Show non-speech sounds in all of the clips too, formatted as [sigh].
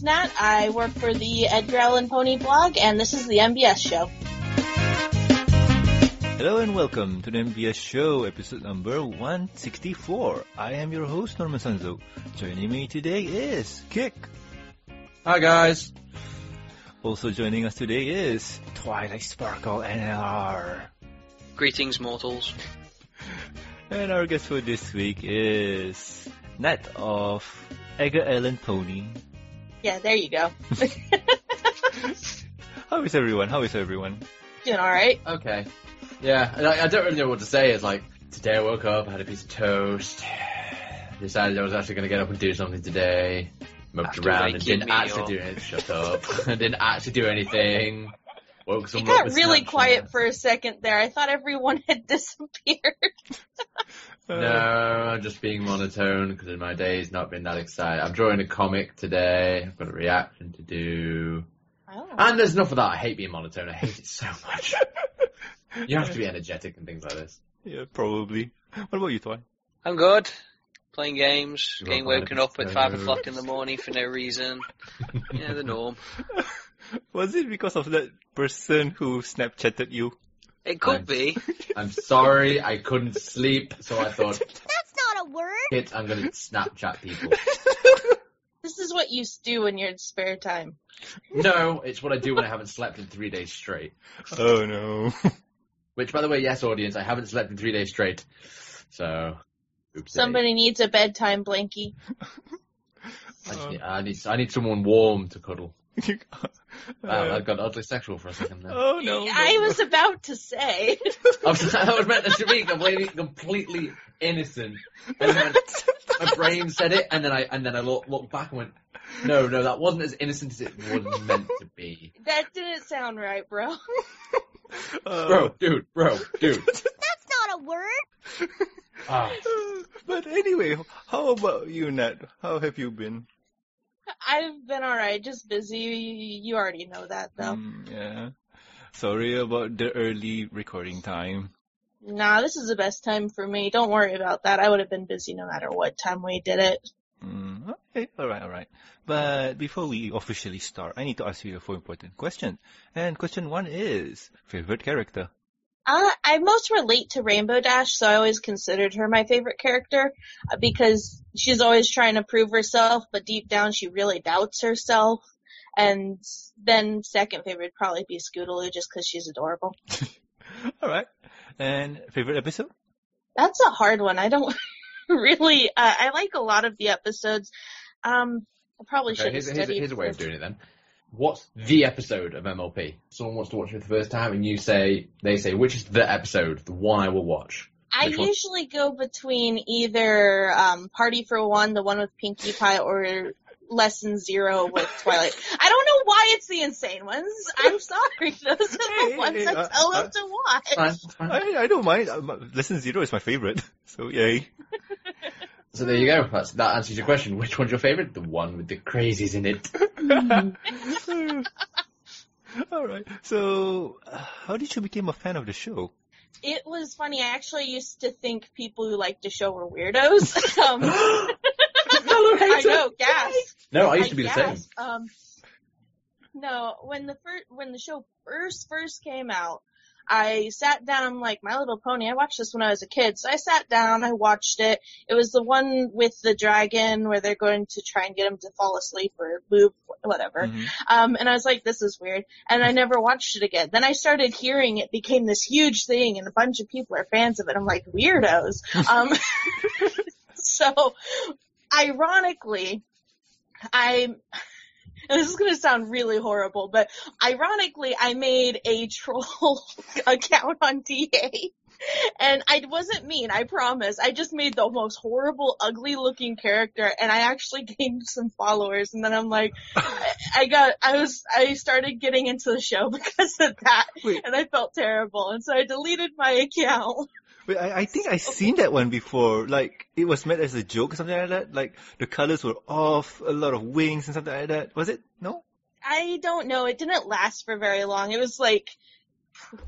is Nat. I work for the Edgar Allan Pony blog, and this is the MBS show. Hello and welcome to the MBS show, episode number 164. I am your host, Norman Sanzo. Joining me today is Kick. Hi guys. Also joining us today is Twilight Sparkle NLR. Greetings, mortals. [laughs] And our guest for this week is Nat of Edgar Allan Pony. Yeah, there you go. [laughs] How is everyone? How is everyone? Doing alright. Okay. Yeah, I, I don't really know what to say. It's like, today I woke up, I had a piece of toast, decided I was actually going to get up and do something today, moped After around and didn't me actually do anything. Shut up. [laughs] I didn't actually do anything. Woke It someone up got with really quiet for a second there. I thought everyone [laughs] had disappeared. No, I'm just being monotone because my day's not been that exciting. I'm drawing a comic today. I've got a reaction to do. Oh. And there's enough of that. I hate being monotone. I hate it so much. [laughs] You have to be energetic and things like this. Yeah, probably. What about you, Twi? I'm good. Playing games, You getting woken up at five o'clock in the morning for no reason. [laughs] Yeah, the norm. [laughs] Was it because of that person who Snapchatted you? It could Fine. be. [laughs] I'm sorry, I couldn't sleep, so I thought, That's not a word. Kit, I'm gonna Snapchat people. [laughs] This is what you do in your spare time. No, it's what I do when I haven't slept in three days straight. Oh no. [laughs] Which, by the way, yes, audience, I haven't slept in three days straight. So, oops. Somebody needs a bedtime blankie. I, just need, I need, I need someone warm to cuddle. [laughs] Wow, Uh, that got oddly sexual for a second there. oh no. no, I no. was about to say. [laughs] I was, I was meant to be completely, completely innocent. And then my brain said it, and then I, and then I looked, looked back and went, no, no, that wasn't as innocent as it was meant to be. that didn't sound right, bro. Uh, Bro, dude, bro, dude. [laughs] That's not a word. Ah. But anyway, how about you, Nat? How have you been? I've been alright, just busy. You already know that, though. Mm, yeah. Sorry about the early recording time. Nah, this is the best time for me. Don't worry about that. I would have been busy no matter what time we did it. Mm, okay, alright, alright. But before we officially start, I need to ask you a four important question. And question one is, favorite character? Uh, I most relate to Rainbow Dash, so I always considered her my favorite character uh, because she's always trying to prove herself, but deep down she really doubts herself. And then second favorite would probably be Scootaloo just because she's adorable. [laughs] Alright. And favorite episode? That's a hard one. I don't [laughs] really. Uh, I like a lot of the episodes. Um, I probably Okay, should have here's, here's, studied. here's a way of doing it then. What's the episode of MLP? Someone wants to watch it for the first time, and you say, they say, which is the episode, the one I will watch. I Which one? usually go between either um, Party for One, the one with Pinkie Pie, or Lesson Zero with Twilight. I don't know why it's the insane ones. I'm [laughs] sorry. Those are Hey, the ones hey, I uh, tell uh, them to watch. Fine, fine. I, I don't mind. Um, Lesson Zero is my favorite. So yay. [laughs] So there you go. That's, that answers your question. Which one's your favorite? The one with the crazies in it. [laughs] Alright. So, uh, how did you become a fan of the show? It was funny. I actually used to think people who liked the show were weirdos. [laughs] um, [laughs] I know, gas. No, I used to be the same. Um, no, when the first when the show first first came out, I sat down. I'm like, My Little Pony. I watched this when I was a kid, so I sat down. I watched it. It was the one with the dragon where they're going to try and get him to fall asleep or move, whatever. Mhm. Um, and I was like, this is weird. And I never watched it again. Then I started hearing it became this huge thing and a bunch of people are fans of it. I'm like, weirdos. [laughs] um, [laughs] so ironically, I, and [laughs] this is going to sound really horrible, but ironically, I made a troll [laughs] account on DA. And I wasn't mean, I promise. I just made the most horrible, ugly looking character and I actually [laughs] gained some followers and then I'm like, I- I got, I was, I started getting into the show because of that Wait. and I felt terrible and so I deleted my account. Wait, I, I think I've seen that one before. Like, it was meant as a joke or something like that. Like, the colors were off, a lot of wings and something like that. Was it? No? I don't know, it didn't last for very long. It was like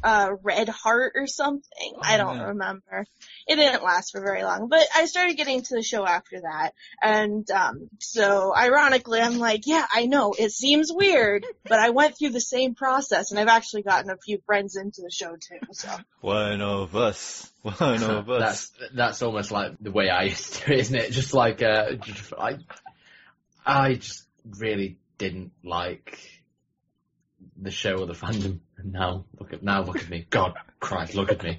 uh, Red Heart or something. I don't yeah. remember. It didn't last for very long, but I started getting to the show after that. And, um, so ironically, I'm like, yeah, I know, it seems weird, [laughs] but I went through the same process and I've actually gotten a few friends into the show too, so. One of us. One of us. That's that's almost like the way I used to do it, isn't it? Just like uh, just, I, I just really didn't like the show or the fandom. And now look at now look at me. God Christ, look at me.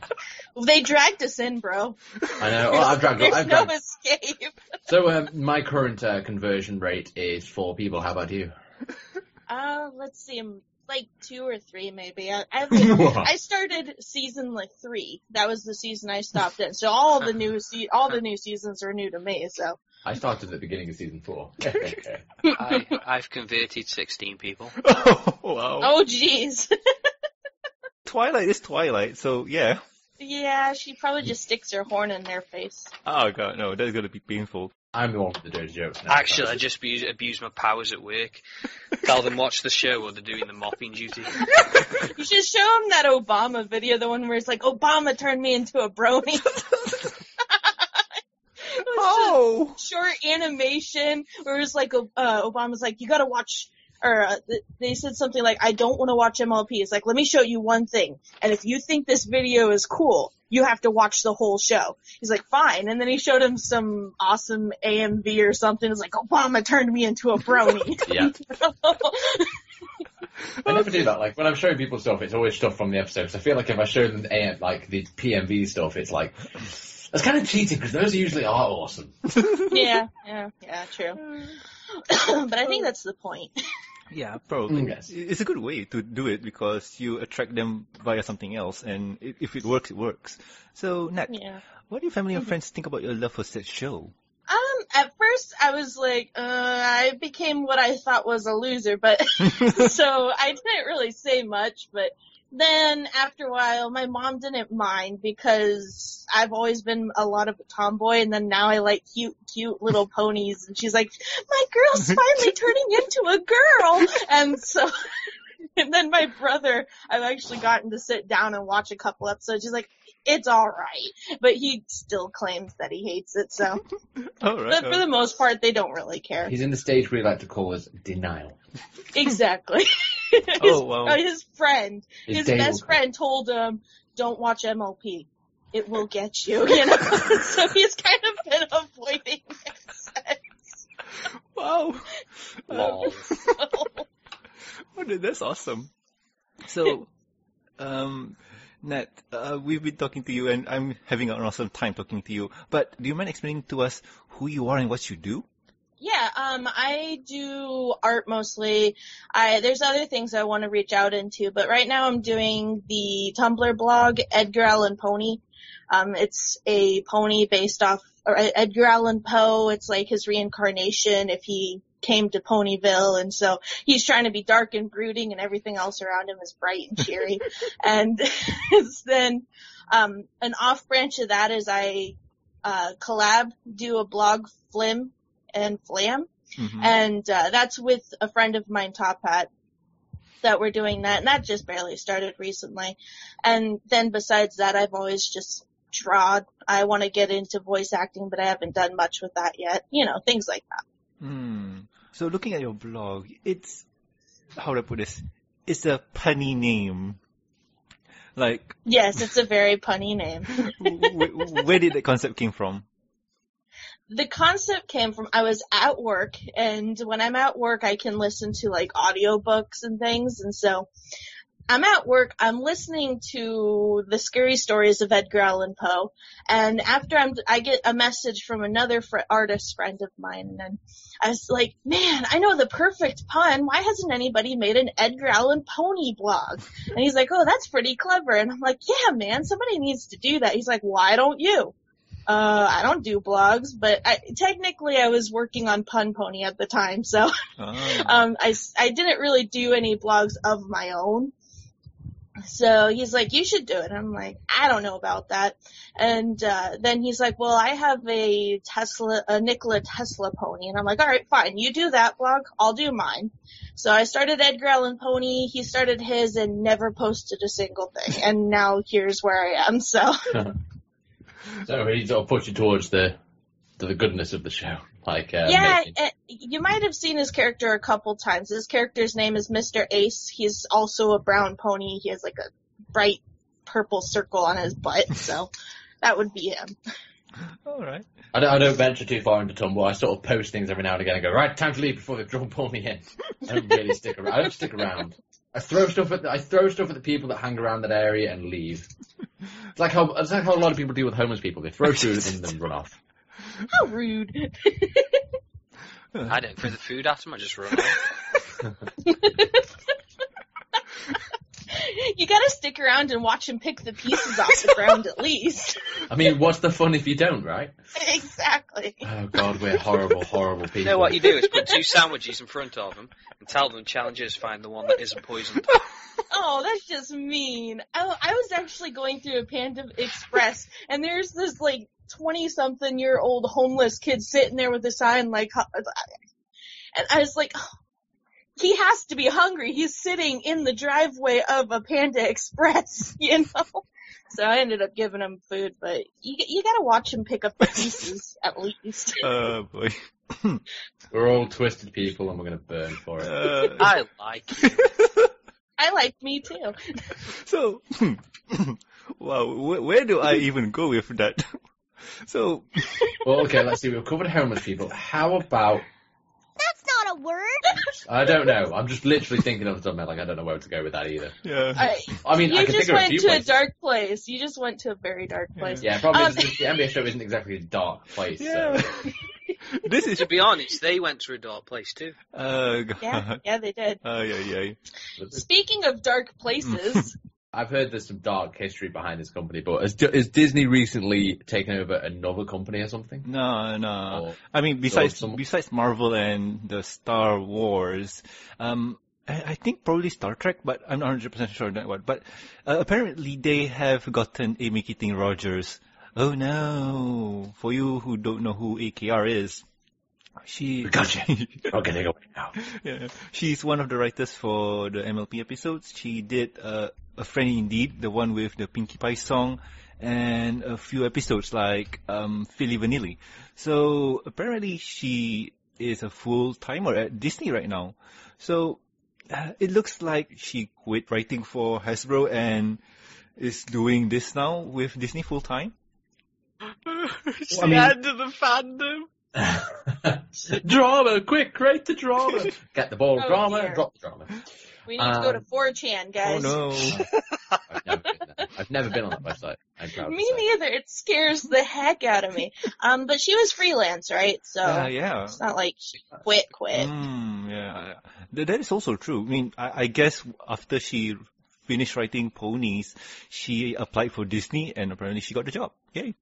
They dragged us in, bro. I know. Oh, I've dragged. There's I've no dragged. escape. So um, my current uh, conversion rate is four people. How about you? Uh, let's see, um, like two or three maybe. I, I, [laughs] haven't- I started season like three. That was the season I stopped in. So all the new se- all the new seasons are new to me. So I started at the beginning of season four. [laughs] I, I've converted 16 people. oh, [laughs] wow. oh jeez. Twilight is Twilight, so yeah. yeah, she probably just sticks her horn in their face. Oh god, no, that's gonna be painful. I'm the one with the dirty jokes now. Actually, I just abuse, abuse my powers at work. [laughs] Tell them watch the show while they're doing the mopping duty. [laughs] You should show him that Obama video, the one where it's like Obama turned me into a brony. [laughs] It was Oh! just short animation where it was like uh, Obama's like, you gotta watch, or uh, th- they said something like, I don't want to watch MLP. It's like, let me show you one thing, and if you think this video is cool, you have to watch the whole show. He's like, fine, and then he showed him some awesome AMV or something. It's like, Obama turned me into a brony. [laughs] Yeah. I never do that. Like when I'm showing people stuff, it's always stuff from the episodes. I feel like if I show them AM, like the PMV stuff, it's like that's kind of cheating because those usually are awesome. [laughs] yeah, yeah, yeah, true. [laughs] [coughs] but I think that's the point. Yeah, probably. Mm, yes. It's a good way to do it because you attract them via something else, and if it works, it works. So, Nat, Yeah. what do your family and friends think about your love for said show? Um, at first I was like, uh, I became what I thought was a loser, but [laughs] [laughs] so I didn't really say much, but then after a while my mom didn't mind because I've always been a lot of a tomboy and then now I like cute, cute little [laughs] ponies and she's like, my girl's finally [laughs] turning into a girl! And so, [laughs] and then my brother, I've actually gotten to sit down and watch a couple episodes. He's like, it's alright. But he still claims that he hates it, so. [laughs] All right. But for the most part, they don't really care. He's in the stage we like to call as denial. Exactly. [laughs] his, Oh, wow. uh, his friend, His his day will best come. friend told him, don't watch MLP. It will get you, [laughs] you know? so he's kind of been avoiding it. wow. Lol. Oh, dude, that's awesome. So, um, Nat, uh, we've been talking to you, and I'm having an awesome time talking to you. But do you mind explaining to us who you are and what you do? Yeah, um, I do art mostly. I there's other things I want to reach out into, but right now I'm doing the Tumblr blog Edgar Allan Pony. Um, it's a pony based off or Edgar Allan Poe. It's like his reincarnation if he came to Ponyville, and so he's trying to be dark and brooding, and everything else around him is bright and cheery. [laughs] and it's [laughs] then um, an off branch of that is I uh, collab, do a blog Flim and Flam, Mhm. and uh, that's with a friend of mine, Top Hat, that we're doing that, and that just barely started recently. And then besides that, I've always just drawed. I want to get into voice acting, but I haven't done much with that yet. You know, things like that. Hmm. So looking at your blog, it's how do I put this? It's a punny name. Like, Yes, it's a very punny name. [laughs] w- w- where did the concept came from? the concept came from I was at work and when I'm at work I can listen to like audiobooks and things and so I'm at work, I'm listening to the scary stories of Edgar Allan Poe and after I'm I get a message from another fr- artist friend of mine and I was like, "Man, I know the perfect pun. Why hasn't anybody made an Edgar Allan Pony blog?" And he's like, "Oh, that's pretty clever." And I'm like, "Yeah, man, somebody needs to do that." He's like, "Why don't you?" Uh, I don't do blogs, but I, technically I was working on Pun Pony at the time, so Ah. [laughs] um, I, s- I didn't really do any blogs of my own. So he's like, you should do it. I'm like, I don't know about that. And, uh, then he's like, well, I have a Tesla, a Nikola Tesla pony. And I'm like, all right, fine. You do that blog. I'll do mine. So I started Edgar Allan Pony. He started his and never posted a single thing. And now here's where I am. So [laughs] So he sort of pushed you towards the to the goodness of the show, like uh, yeah, making- you might have seen his character a couple times. His character's name is Mr. Ace. He's also a brown pony. He has like a bright purple circle on his butt. [laughs] So that would be him. All right. I don't, I don't venture too far into Tumblr. I sort of post things every now and again and go, right, time to leave before they draw pull me in. I don't really stick around. I don't stick around. I throw stuff at the, I throw stuff at the people that hang around that area and leave. It's like how it's like how a lot of people deal with homeless people. They throw food and then run off. How rude. I don't throw the food at them. I just run. away. you gotta stick around and watch him pick the pieces off the ground at least. I mean, what's the fun if you don't, right? exactly. Oh god, we're horrible, horrible people. You know what you do is put two sandwiches in front of them and tell them challengers find the one that isn't poisoned. Oh, that's just mean. I, I was actually going through a Panda Express, and there's this like twenty something year old homeless kid sitting there with a sign like, and I was like, he has to be hungry. He's sitting in the driveway of a Panda Express, [laughs] you know. So I ended up giving him food, but you you gotta watch him pick up the pieces [laughs] at least. Oh boy. [laughs] We're all twisted people and we're gonna burn for it. Uh, I like you. I like me too. so, [clears throat] wow, where, where do I even go with that? So, Well, okay, let's see. We've covered homeless people. How about That's not a word. I don't know. I'm just literally thinking of the something like I don't know where to go with that either. yeah. I, I mean, I you can just think of a went few to places. a dark place. You just went to a very dark place. Yeah, probably Um, the, the MBS show isn't exactly a dark place. Yeah. So. [laughs] this is, To be honest, they went to a dark place too. uh, God. Yeah, yeah, they did. Oh, yeah, yeah. Speaking of dark places, [laughs] I've heard there's some dark history behind this company, but has, has Disney recently taken over another company or something? No, no. Or- I mean, besides some- besides Marvel and the Star Wars, um, I, I think probably Star Trek, but I'm not 100 percent sure that what. But uh, apparently they have gotten Amy Keating Rogers. Oh no! For you who don't know who AKR is, she. Gotcha. [laughs] Okay, they go now. [laughs] yeah, she's one of the writers for the MLP episodes. She did uh, a friend indeed, the one with the Pinkie Pie song, and a few episodes like um, Filli Vanilli. So apparently she is a full timer at Disney right now. So uh, it looks like she quit writing for Hasbro and is doing this now with Disney full time. it's [laughs] I mean- end of the fandom. [laughs] drama, quick, create the drama. [laughs] Get the ball, Oh, drama, dear. drop the drama. we need to go to Um, 4chan, Oh guys. no! [laughs] I've never been there. I've never been on that website. I'm proud to Me neither. It scares the heck out of me. Um, but she was freelance, right? So Uh, yeah. it's not like she quit, quit. Mm, yeah, that is also true. I mean, I, I guess after she finished writing ponies, she applied for Disney, and apparently she got the job. Yay!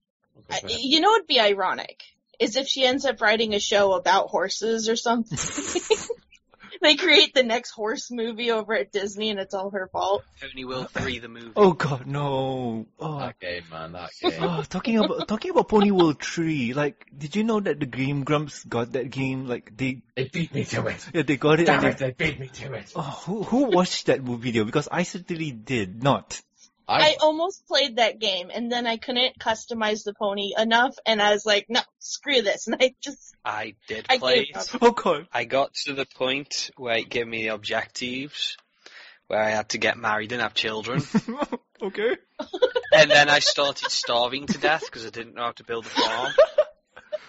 I, you know, what'd be ironic is if she ends up writing a show about horses or something. [laughs] they create the next horse movie over at Disney, and it's all her fault. Pony World 3 the movie. Oh God, no! Oh, That game, man, that [laughs] game. oh, talking about talking about Pony World Three. Like, did you know that the Game Grumps got that game? Like, they They beat me to it. yeah they got it. Damn and it, they, they beat me to it. oh, who who watched that video? Because I certainly did not. I almost played that game, and then I couldn't customize the pony enough, and I was like, no, screw this, [laughs] and I just, I did I play gave it. up. Oh I got to the point where it gave me the objectives, where I had to get married and have children. [laughs] okay. [laughs] and then I started starving to death because I didn't know how to build a farm.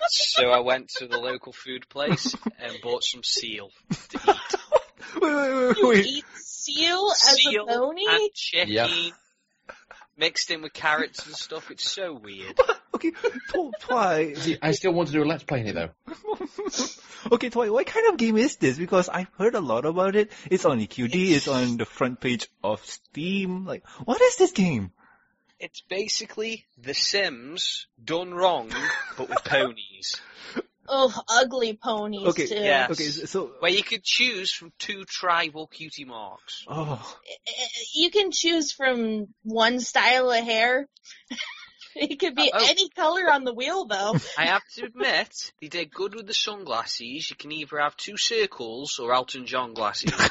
So I went to the local food place and bought some seal to eat. Wait, wait, wait, you eat seal as a pony? and chicken Yep. Mixed in with carrots and stuff. It's so weird. [laughs] Okay, tw- Twi. [laughs] See, I still want to do a let's play in it though. [laughs] okay, Twi, what kind of game is this? Because I've heard a lot about it. It's on EQD, it's on the front page of Steam. Like, what is this game? It's basically The Sims done wrong, but with ponies. Oh, ugly ponies Okay, too. yeah. Okay, so Where you could choose from two tribal cutie marks. oh, You can choose from one style of hair. [laughs] it could be Oh, oh. any color on the wheel though. [laughs] I have to admit, they did good with the sunglasses. You can either have two circles or Elton John glasses. [laughs]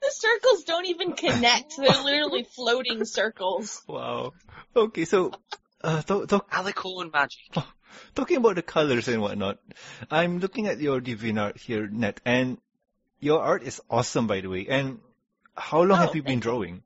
The circles don't even connect. They're literally floating circles. wow. Okay, so uh, talk, talk, Alicorn magic. [laughs] talking about the colors and whatnot, I'm looking at your DeviantArt here, Nat, and your art is awesome, by the way. And how long Oh, have you been drawing?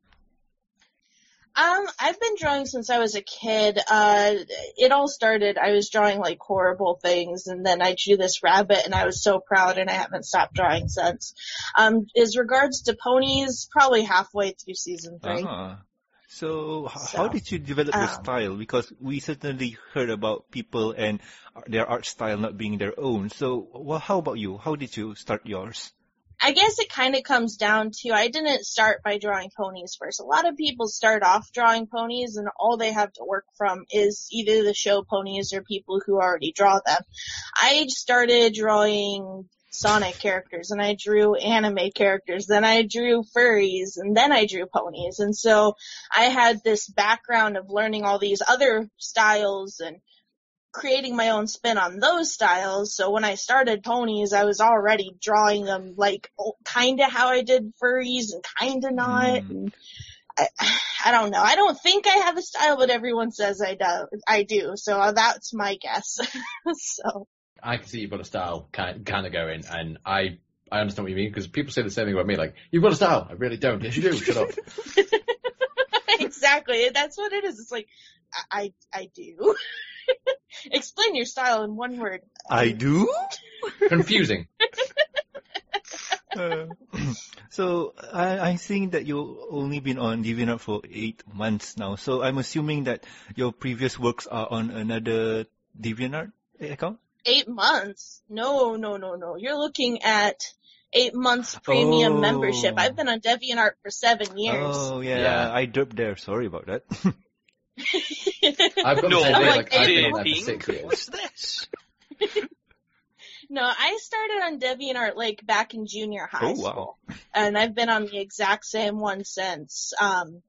Um, I've been drawing since I was a kid. Uh, it all started, I was drawing like horrible things and then I drew this rabbit and I was so proud and I haven't stopped drawing since. Um, as regards to ponies, probably halfway through season three. Ah. So, So, how did you develop your um, style? Because we certainly heard about people and their art style not being their own. So, well, how about you? How did you start yours? I guess it kind of comes down to I didn't start by drawing ponies first. A lot of people start off drawing ponies and all they have to work from is either the show ponies or people who already draw them. I started drawing Sonic characters and I drew anime characters, then I drew furries and then I drew ponies. And so I had this background of learning all these other styles and creating my own spin on those styles. So when I started ponies, I was already drawing them like kind of how I did furries and kind of not. Mm. And I, I don't know. I don't think I have a style, but everyone says I do. I do. So that's my guess. [laughs] so I can see you've got a style kind kind of going, and I I understand what you mean because people say the same thing about me. Like you've got a style. I really don't. Yes, you do. Shut up. [laughs] exactly. That's what it is. It's like I I, I do. [laughs] Explain your style in one word. I do? Confusing. [laughs] Uh, [clears throat] so, I, I'm seeing that you've only been on DeviantArt for eight months now. So, I'm assuming that your previous works are on another DeviantArt account? Eight months. No, no, no, no. You're looking at eight months premium Oh. membership. I've been on DeviantArt for seven years. Oh, yeah, Yeah. I derped there. Sorry about that. [laughs] I've got No, the same I'm thing. like, Like I've been on there for six years. what's this? no, I started on DeviantArt like back in junior high Oh, wow. school, and I've been on the exact same one since. Um,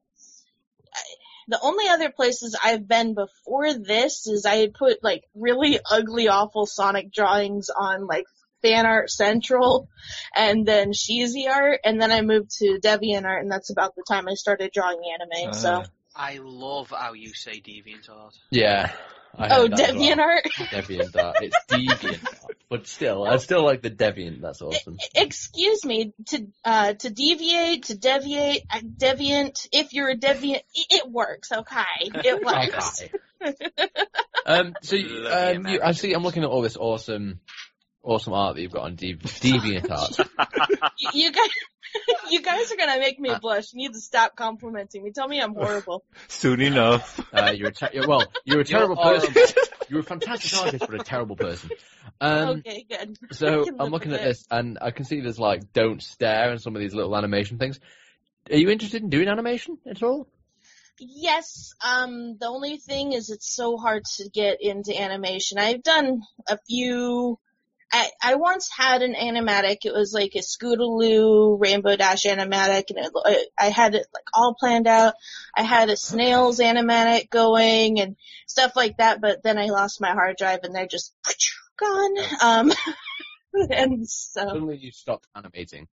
I, the only other places I've been before this is I had put like really ugly, awful Sonic drawings on like Fan Art Central, and then Sheezy Art, and then I moved to DeviantArt, and that's about the time I started drawing anime. so. Uh, I love how you say DeviantArt. Yeah. I Oh, heard that as well. DeviantArt. DeviantArt. It's deviant, but still, I still like the deviant. That's awesome. Excuse me, to uh to deviate, to deviate, uh, deviant. If you're a deviant, it, it works. Okay, [laughs] it works. Okay. [laughs] um, so you- Love the um, you, I see. I'm looking at all this awesome, awesome art that you've got on Dev- [laughs] DeviantArt. you, you guys, [laughs] you guys are gonna make me blush. You need to stop complimenting me. Tell me I'm horrible. [laughs] soon enough. Uh, you're a ter- you're- well, you're a terrible person. You're a fantastic artist, but a terrible person. Um, okay, good. [laughs] I so can I'm live looking with at it. this, and I can see there's like "Don't Stare" and some of these little animation things. Are you interested in doing animation at all? Yes, um, the only thing is it's so hard to get into animation. I've done a few, I, I once had an animatic, it was like a Scootaloo Rainbow Dash animatic and it, I had it like all planned out. I had a Snails animatic going and stuff like that, but then I lost my hard drive and they're just [laughs] gone. Um, [laughs] and so. Suddenly you stopped animating.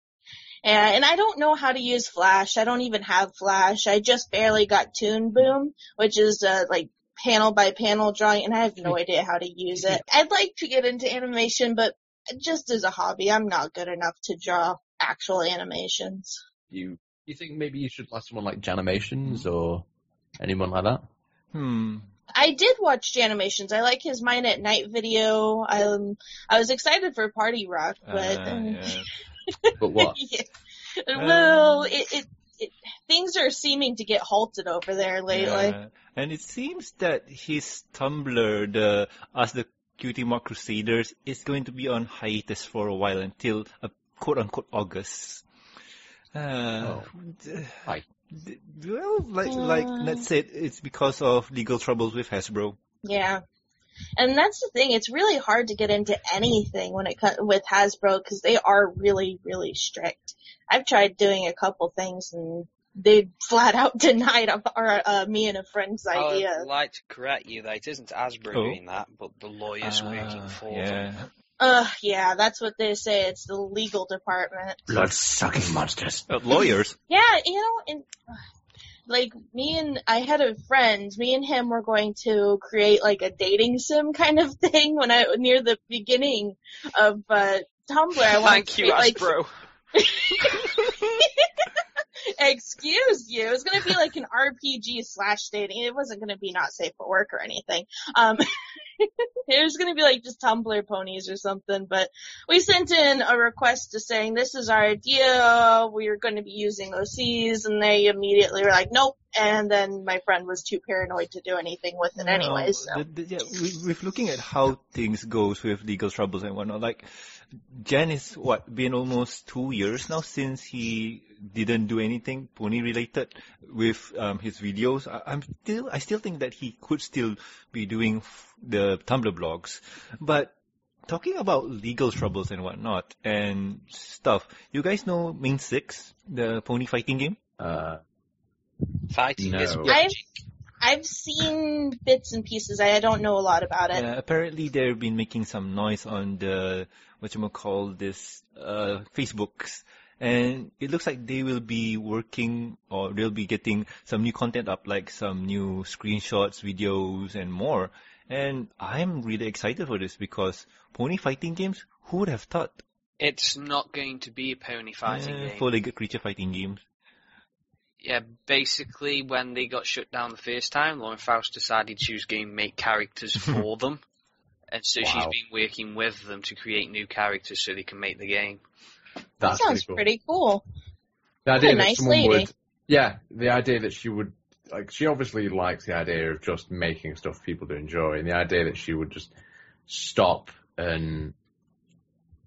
Yeah, and I don't know how to use Flash. I don't even have Flash. I just barely got Toon Boom, which is uh, like panel by panel drawing, and I have no idea how to use it. I'd like to get into animation, but just as a hobby, I'm not good enough to draw actual animations. You you think maybe you should let someone like Janimations or anyone like that? Hmm. I did watch Janimations. I like his Mine at Night video. Um, I was excited for Party Rock, but um, yeah. [laughs] But what? [laughs] yeah. well, it, it, it things are seeming to get halted over there lately. Yeah. And it seems that his Tumblr, the Ask the Cutie Mark Crusaders, is going to be on hiatus for a while until uh, quote unquote August. Uh, Oh. d- d- Well, like like Uh. Ned said, it's because of legal troubles with Hasbro. Yeah. And that's the thing, it's really hard to get into anything when it co- with Hasbro because they are really, really strict. I've tried doing a couple things and they flat out [laughs] denied our, uh, me and a friend's idea. I'd like to correct you that it isn't Hasbro Oh. doing that, but the lawyers working Ah, for yeah. them. Uh, yeah, that's what they say. It's the legal department. Blood sucking monsters. Uh, lawyers. Yeah, you know, and uh, like me and I had a friend. Me and him were going to create like a dating sim kind of [laughs] thing when I near the beginning of uh, Tumblr. I wanted Thank to you, like, Hasbro. [laughs] Excuse you. It was gonna be like an RPG slash dating. It wasn't gonna be not safe for work or anything. Um, [laughs] it was gonna be like just Tumblr ponies or something. But we sent in a request to saying this is our idea. We are going to be using OCs, and they immediately were like, nope. And then my friend was too paranoid to do anything with it anyway. So the- the- yeah, we, with looking at how things goes with legal troubles and whatnot, like Jen is what been almost two years now since he didn't do anything pony related with um, his videos. I, I'm still, I still think that he could still be doing f- the Tumblr blogs, but. Talking about legal troubles and whatnot and stuff, you guys know Mane Six, the pony fighting game? Uh, Fighting No. is I've magic. I've seen bits and pieces. I don't know a lot about it. Yeah, apparently they've been making some noise on the what you call this uh, Facebooks, and it looks like they will be working or they'll be getting some new content up, like some new screenshots, videos, and more. And I'm really excited for this because pony fighting games. Who would have thought? It's not going to be a pony fighting Eh, game. Four-legged creature fighting games. Yeah, basically, when they got shut down the first time, Lauren Faust decided she was going to make characters [laughs] for them. And so she's been working with them to create new characters so they can make the game. That sounds pretty pretty cool. cool. The What a idea that nice someone lady. would, yeah, the idea that she would, like, she obviously likes the idea of just making stuff for people to enjoy, and the idea that she would just stop and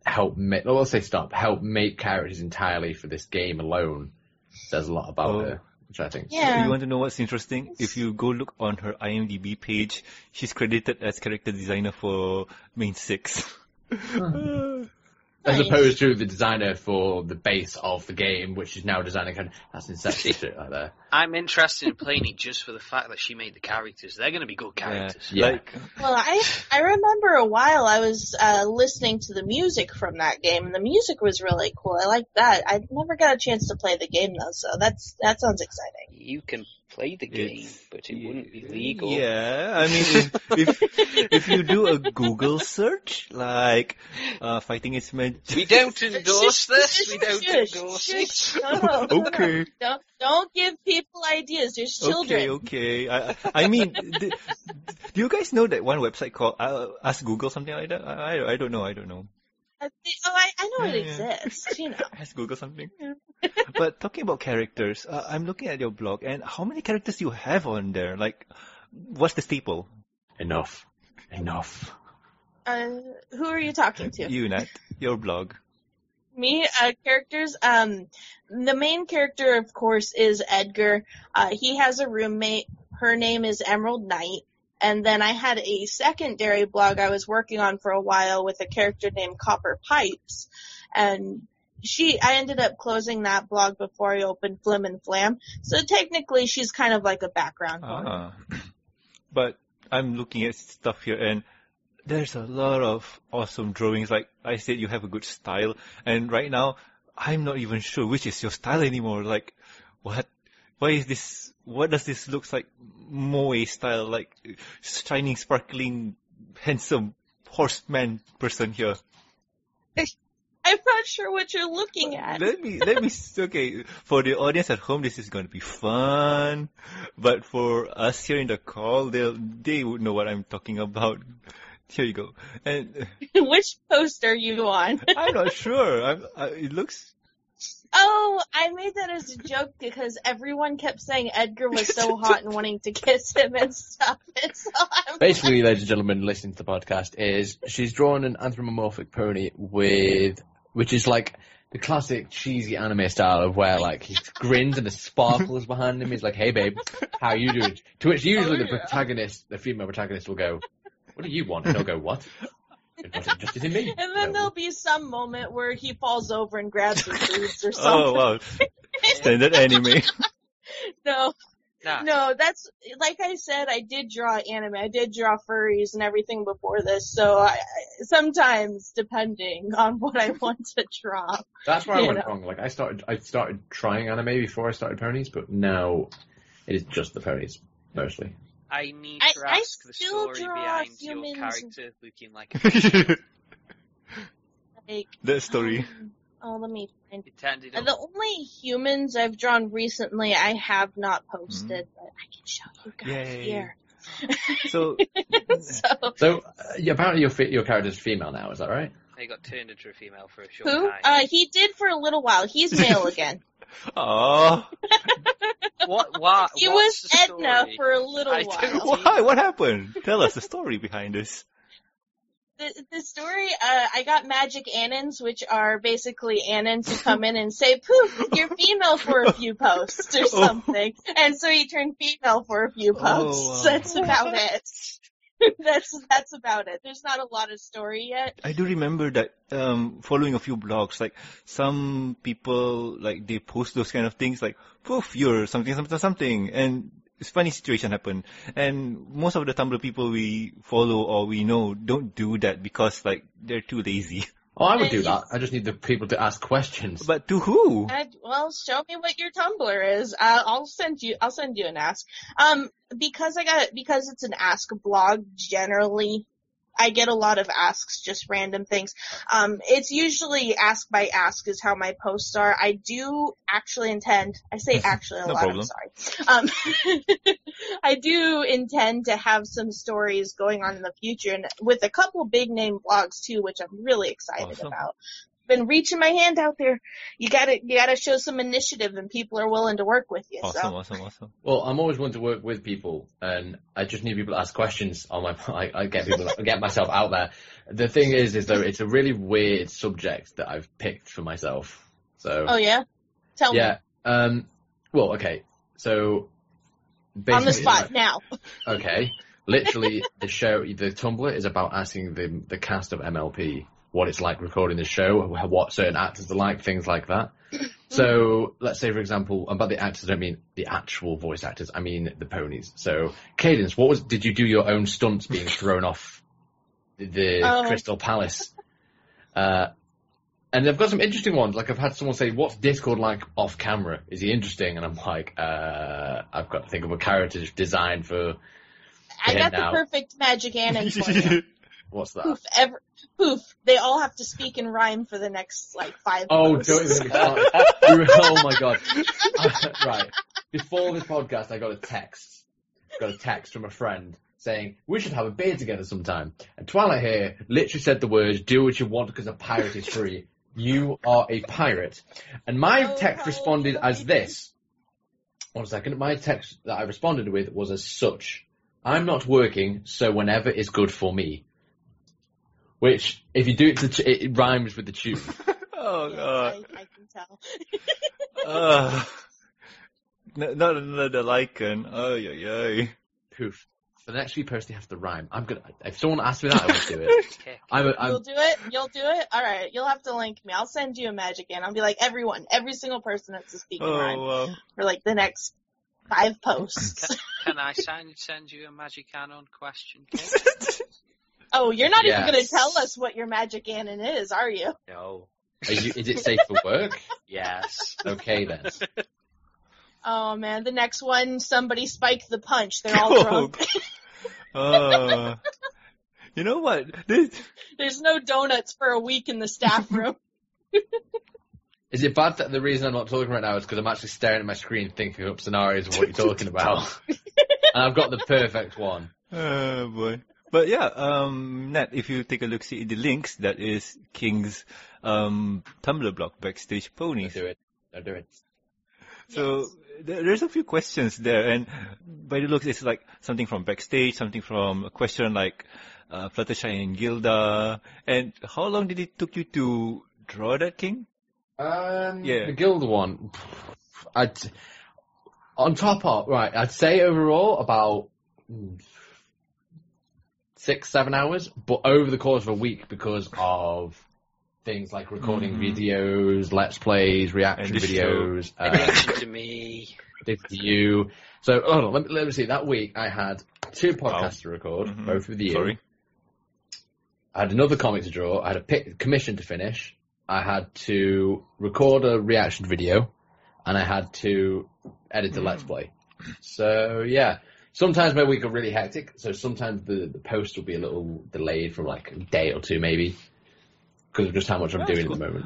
help make, well, let's say stop, help make characters entirely for this game alone says a lot about Oh. her, which I think. Yeah. You want to know what's interesting? If you go look on her IMDb page, she's credited as character designer for Mane Six. Hmm. [laughs] As Nice. opposed to the designer for the base of the game, which is now designing kind of, that's Inception [laughs] shit right there. I'm interested in playing it just for the fact that she made the characters. They're going to be good characters. Yeah. Like, Well, I I remember a while I was uh, listening to the music from that game, and the music was really cool. I like that. I never got a chance to play the game though, so that's that sounds exciting. You can play the game, It's- but it wouldn't be legal. Yeah, I mean, if, if [laughs] if you do a Google search like uh, fighting is meant. We don't [laughs] endorse this. We don't endorse it. No, no, no, no. Okay, Don't don't give people ideas. There's children. okay, okay. I I I mean, d- do you guys know that one website called uh, Ask Google something like that? I I, I don't know. I don't know. I thi- Oh, I, I know it Yeah, yeah. exists. You [laughs] know. Ask Google something. [laughs] but talking about characters, uh, I'm looking at your blog, and how many characters you have on there? Like, what's the staple? Enough. Enough. Uh, who are you talking to? You, Nat, your blog. Me, uh, characters, um, the main character, of course, is Edgar. Uh, he has a roommate. Her name is Emerald Knight. And then I had a secondary blog I was working on for a while with a character named Copper Pipes. And she, I ended up closing that blog before I opened Flim and Flam. So technically she's kind of like a background. Ah. [clears throat] But I'm looking at stuff here and there's a lot of awesome drawings. Like I said, you have a good style. And right now, I'm not even sure which is your style anymore. Like, what? Why is this? What does this look like? Moe style, like shining, sparkling, handsome horseman person here. [laughs] I'm not sure what you're looking at. Let me, let me, [laughs] okay, for the audience at home, this is going to be fun. But for us here in the call, they'll, they would know what I'm talking about. Here you go. And [laughs] Which post are you on? I'm not sure. I'm, I, it looks, Oh, I made that as a joke because everyone kept saying Edgar was so [laughs] hot and wanting to kiss him and stuff. [laughs] And so I'm Basically, ladies and gentlemen, listening to the podcast, is she's drawn an anthropomorphic pony with, which is like the classic cheesy anime style of where like he [laughs] grins and the sparkles behind him. He's like, "Hey, babe, how you doing?" To which usually Oh, the protagonist, the female protagonist, will go, What do you want? And he'll go, what? You're not interested in me? [laughs] And then there'll be some moment where he falls over and grabs his foods or something. [laughs] Oh something. wow, standard anime. [laughs] No, Nah. no, that's like I said. I did draw anime. I did draw furries and everything before this. So I, I- sometimes, depending on what I want to draw, That's where I went know. wrong. Like I started, I started trying anime before I started ponies, but now it is just the ponies mostly. I need I- to ask the still story draw behind humans your and- character looking like a [laughs] like that story. um, oh, let me find. it Uh. The only humans I've drawn recently, I have not posted, but I can show you guys Yay. here. So [laughs] so, So uh, apparently your fe- your character's female now. Is that right? He got turned into a female for a short who? time. Uh, he did for a little while. He's male [laughs] again. oh [laughs] what? Why? He was the Edna story? for a little I while. don't- why? What happened? Tell us the story behind this. the, the story, uh, I got magic anons, which are basically anons who come in and say, poof, you're female for a few posts or Oh. something. And so he turned female for a few Oh, posts. wow. That's about it. [laughs] that's, that's about it. There's not a lot of story yet. I do remember that um, following a few blogs, like some people, like they post those kind of things, like poof, you're something, something, something, and it's funny situation happened. And most of the Tumblr people we follow or we know don't do that because like they're too lazy. [laughs] Oh, I would do that. I just need the people to ask questions. But to who? And, well, show me what your Tumblr is. Uh, I'll send you. I'll send you an ask. Um, because I got because it's an ask blog. Generally, I get a lot of asks, just random things. Um, it's usually ask by ask is how my posts are. I do actually intend. I say [laughs] actually a No lot. problem. I'm sorry. Um, [laughs] I do intend to have some stories going on in the future, and with a couple big name blogs too, which I'm really excited Awesome. about. Been reaching my hand out there you gotta you gotta show some initiative and people are willing to work with you. Awesome, So awesome, awesome. Well, I'm always willing to work with people, and I just need people to ask questions on my. [laughs] I, I get people, I get myself out there. The thing is, is though, it's a really weird subject that I've picked for myself. So Oh yeah? Tell me yeah. Um. Well, okay. So. On the basically- spot [laughs] now. Okay. Literally, the show, the Tumblr is about asking the the cast of MLP what it's like recording the show, what certain actors are like, things like that. [clears throat] So, let's say, for example, and by the actors, I don't mean the actual voice actors, I mean the ponies. So, Cadance, what was, did you do your own stunts being thrown off the Oh. Crystal Palace? Uh, and I've got some interesting ones. Like I've had someone say, "What's Discord like off camera? Is he interesting?" And I'm like, uh, "I've got to think of a character designed for I got the perfect magic [laughs] you. What's that." Poof, ever, poof. They all have to speak in rhyme for the next like five Oh, don't even [laughs] oh my god. [laughs] right. Before this podcast, I got a text. Got a text from a friend saying, we should have a beer together sometime. And Twilight here literally said the words, do what you want because a pirate is free. You are a pirate. And my Oh, text responded as this. One second. My text that I responded with was as such. I'm not working, so whenever is good for me. Which, if you do it to, t- it rhymes with the tune. [laughs] oh god. I, I can tell. Uh, n- not another lichen. Oh yeah, yeah. poof. For the next few posts, they have to rhyme. I'm gonna. If someone asks me that, I would do it. [laughs] Okay. I'm. A, I'm You'll do it. You'll do it. All right. You'll have to link me. I'll send you a magic in. I'll be like everyone, every single person that's a speak in rhyme Oh wow. for like the next five posts. Can I [laughs] send, send you a Magic Anon question, Kate? Oh, you're not even gonna tell us what your magic anon is, are you? No. are you, is it safe for work? Yes. Okay then. [laughs] Oh man, the next one, somebody spiked the punch. They're all [laughs] drunk. [laughs] Uh, you know what? This, There's no donuts for a week in the staff room. Is it bad that the reason I'm not talking right now is because I'm actually staring at my screen thinking up scenarios of what you're talking about, and I've got the perfect one. oh boy. But yeah, um, Nat, if you take a look, see the links, that is King's um, Tumblr blog, Backstage Don't Ponies. do it. Don't do it. So Yes. there's a few questions there, and by the looks, it's like something from backstage, something from a question like uh, Fluttershy and Gilda. And how long did it took you to draw that king? Um, Yeah. the guild one. I'd on top of right. I'd say overall about mm, six, seven hours, but over the course of a week because of things like recording Mhm. videos, let's plays, reaction And videos, Maybe uh, listen to me. did to you. So hold on, let me, let me see. That week I had two podcasts to record, Mhm. both with you. Sorry. I had another comic to draw. I had a pic- commission to finish. I had to record a reaction video, and I had to edit the let's play. So yeah, sometimes my week are really hectic. So sometimes the, the post will be a little delayed from like a day or two maybe, because of just how much I'm That's doing cool. at the moment.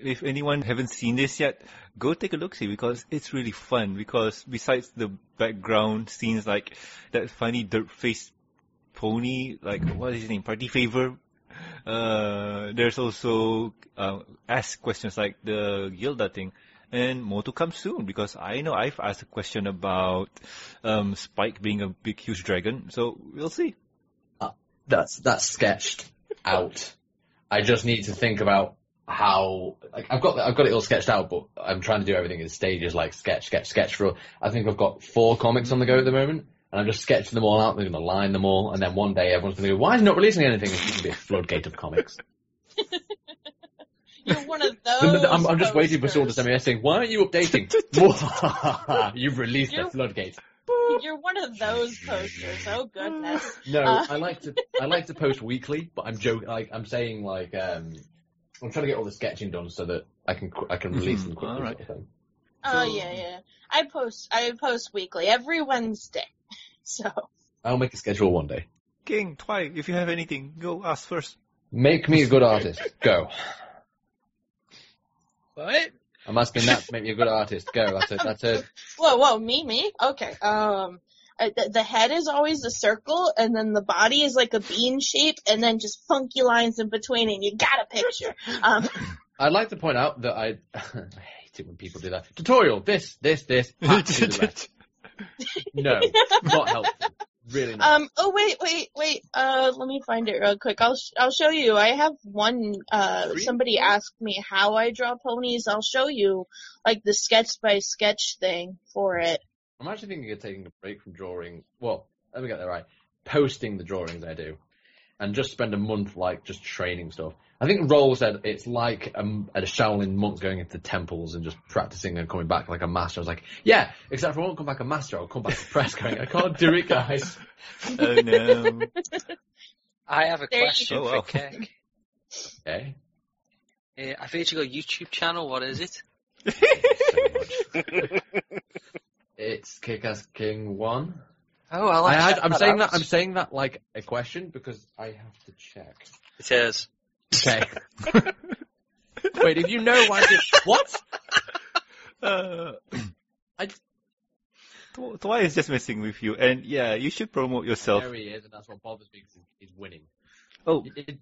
If anyone haven't seen this yet, go take a look see because it's really fun. Because besides the background scenes like that funny dirt face pony, like what is his name, Party Favor. Uh, there's also uh, ask questions like the Gilda thing, and more to come soon. Because I know I've asked a question about um, Spike being a big huge dragon, so we'll see. That's that's sketched out. I just need to think about how like I've got I've got it all sketched out, but I'm trying to do everything in stages like sketch, sketch, sketch. For I think I've got four comics on the go at the moment, and I'm just sketching them all out. They're going to line them all, and then one day everyone's going to go, "Why is he not releasing anything?" It's going to be a floodgate of comics. [laughs] You're one of [laughs] those. I'm, I'm just waiting for someone to posters. send me a saying, "Why aren't you updating?" [laughs] [laughs] You've released You're- a floodgate. You're one of those posters. Oh goodness. No, Uh. I like to I like to post weekly, but I'm joking. Like I'm saying, like um, I'm trying to get all the sketching done so that I can I can release Mhm, them quickly. alright. sort of. Oh So- yeah, yeah. I post. I post weekly, every Wednesday. So I'll make a schedule one day. King, Twy, if you have anything, go ask first. Make me a good artist. Go. What? I'm asking that to make me a good artist. Go. That's it. That's [laughs] it. whoa, whoa, me, me. Okay. Um, uh, the, the head is always a circle, and then the body is like a bean shape, and then just funky lines in between, and you got a picture. Um, [laughs] I'd like to point out that I [laughs] I hate it when people do that. Tutorial. This. This. This. pat, do the rest. No, not helpful. Really not. Um. Oh wait, wait, wait. Uh, let me find it real quick. I'll sh- I'll show you. I have one. Uh, somebody asked me how I draw ponies. I'll show you, like the sketch by sketch thing for it. I'm actually thinking of taking a break from drawing. Well, let me get that right. Posting the drawings I do, and just spend a month like just training stuff. I think Roll said it's like um, a Shaolin monk going into temples and just practicing and coming back like a master. I was like, yeah, except for I won't come back a master. I'll come back a press going, I can't do it, guys. [laughs] oh no. I have a There you question go. for wow. Okay. Uh, I've heard you got a YouTube channel. What is it? So. [laughs] It's Kick-Ass King One. Oh, I I like. had, check I'm saying out. that I'm saying that like a question because I have to check. It is. Okay. [laughs] Wait, if you know why did what? Uh, I- [clears throat] Twy is just messing with you, and yeah, you should promote yourself. There he is, and that's what bothers me he's winning. Oh, At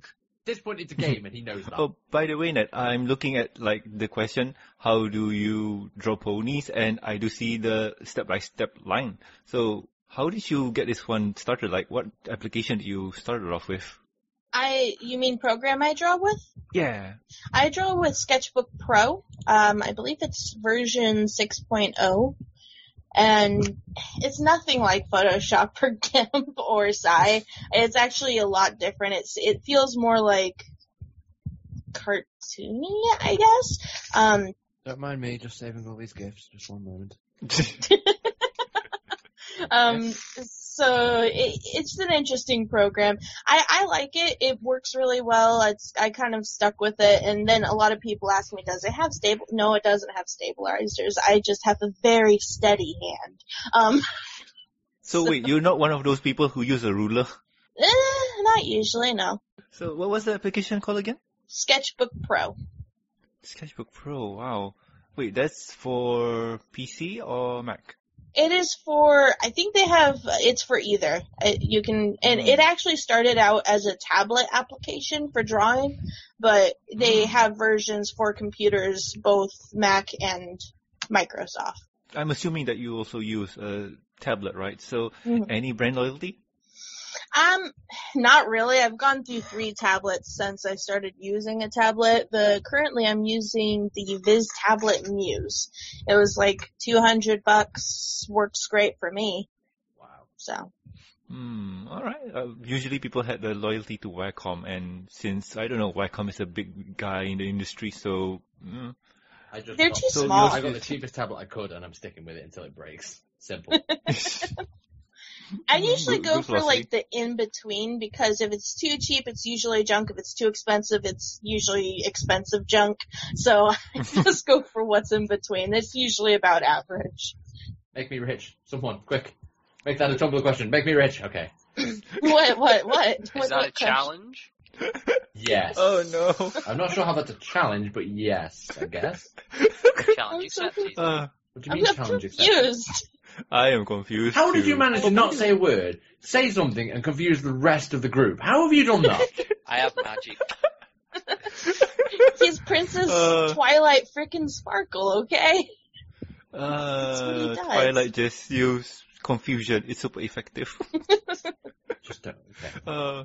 this point, it's a game, and he knows that. oh, by the way, Nat, I'm looking at like the question, how do you draw ponies? And I do see the step-by-step line. So, how did you get this one started? Like, what application did you started off with? I, you mean program I draw with? Yeah. I draw with Sketchbook Pro. Um, I believe it's version 6.0. And it's nothing like Photoshop [laughs] or GIMP or SAI. It's actually a lot different. It's, it feels more like cartoony, I guess. Um, Don't mind me just saving all these gifts. Just one moment. [laughs] Um, so it, it's an interesting program. I, I like it. It works really well. It's, I kind of stuck with it. And then a lot of people ask me, does it have stable? No, it doesn't have stabilizers. I just have a very steady hand. Um, [laughs] so wait, you're not one of those people who use a ruler? [laughs] eh, not usually, no. So what was the application called again? Sketchbook Pro. Sketchbook Pro, wow. Wait, that's for PC or Mac? It is for, I think they have, it's for either. It, you can, and Hmm. it actually started out as a tablet application for drawing, but they Hmm. have versions for computers, both Mac and Microsoft. I'm assuming that you also use a tablet, right? So Mhm. any brand loyalty? Um, not really. I've gone through three tablets since I started using a tablet. The currently I'm using the Viz Tablet Muse. It was like 200 bucks. Works great for me. Wow. So Hmm. All right. Uh, usually people had the loyalty to Wacom, and since I don't know, Wacom is a big guy in the industry, so mm, I just They're got- too So small. I got the [laughs] cheapest tablet I could, and I'm sticking with it until it breaks. Simple. [laughs] [laughs] I usually go for like the in between because if it's too cheap, it's usually junk. If it's too expensive, it's usually expensive junk. So [laughs] I [laughs] just go for what's in between. It's usually about average. Make me rich. Someone, quick. Make that a Tumblr question. Make me rich. Okay. [laughs] What? What? What? Is what, that a question? challenge? Yes. oh no. I'm not sure how that's a challenge, but yes, I guess. Challenge I'm accepted. Uh, What do you I'm mean not challenge accepted? Confused. I am confused. How did too. you manage to not say a word, say something, and confuse the rest of the group? How have you done that? [laughs] I have magic. He's Princess Uh. Twilight freaking Sparkle, okay? what he Uh, does. Twilight just use confusion. It's super effective. [laughs] Just don't. Okay. Uh,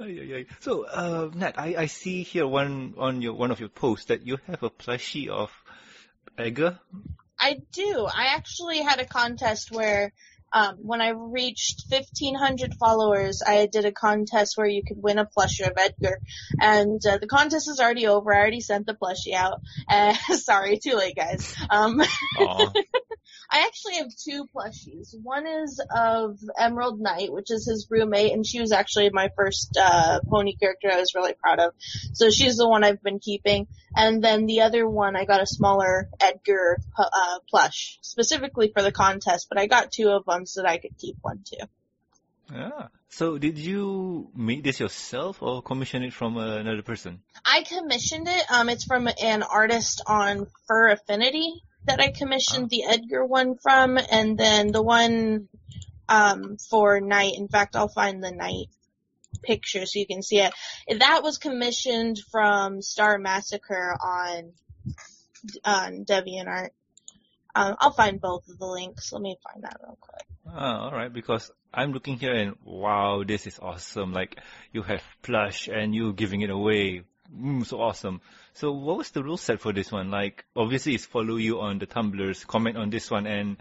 ay, ay, ay. So, uh, Nat, I, I see here one on your one of your posts that you have a plushie of Edgar. I do. I actually had a contest where um, when I reached 1,500 followers, I did a contest where you could win a plushie of Edgar. And uh, the contest is already over. I already sent the plushie out. Uh, [laughs] sorry, too late, guys. Um. [laughs] I actually have two plushies. One is of Emerald Knight, which is his roommate, and she was actually my first uh, pony character I was really proud of. So she's the one I've been keeping. And then the other one, I got a smaller Edgar uh, plush, specifically for the contest, but I got two of them so that I could keep one too. yeah. So, did you make this yourself or commission it from another person? I commissioned it. Um, it's from an artist on Fur Affinity that I commissioned the Edgar one from, and then the one um, for Night. In fact, I'll find the Night picture so you can see it. That was commissioned from Star Massacre on on DeviantArt. Um, I'll find both of the links. Let me find that real quick. Ah, alright, because I'm looking here and wow, this is awesome. Like, you have plush and you giving it away. Mm, so awesome. So what was the rule set for this one? Like, obviously it's follow you on the tumblers, comment on this one and,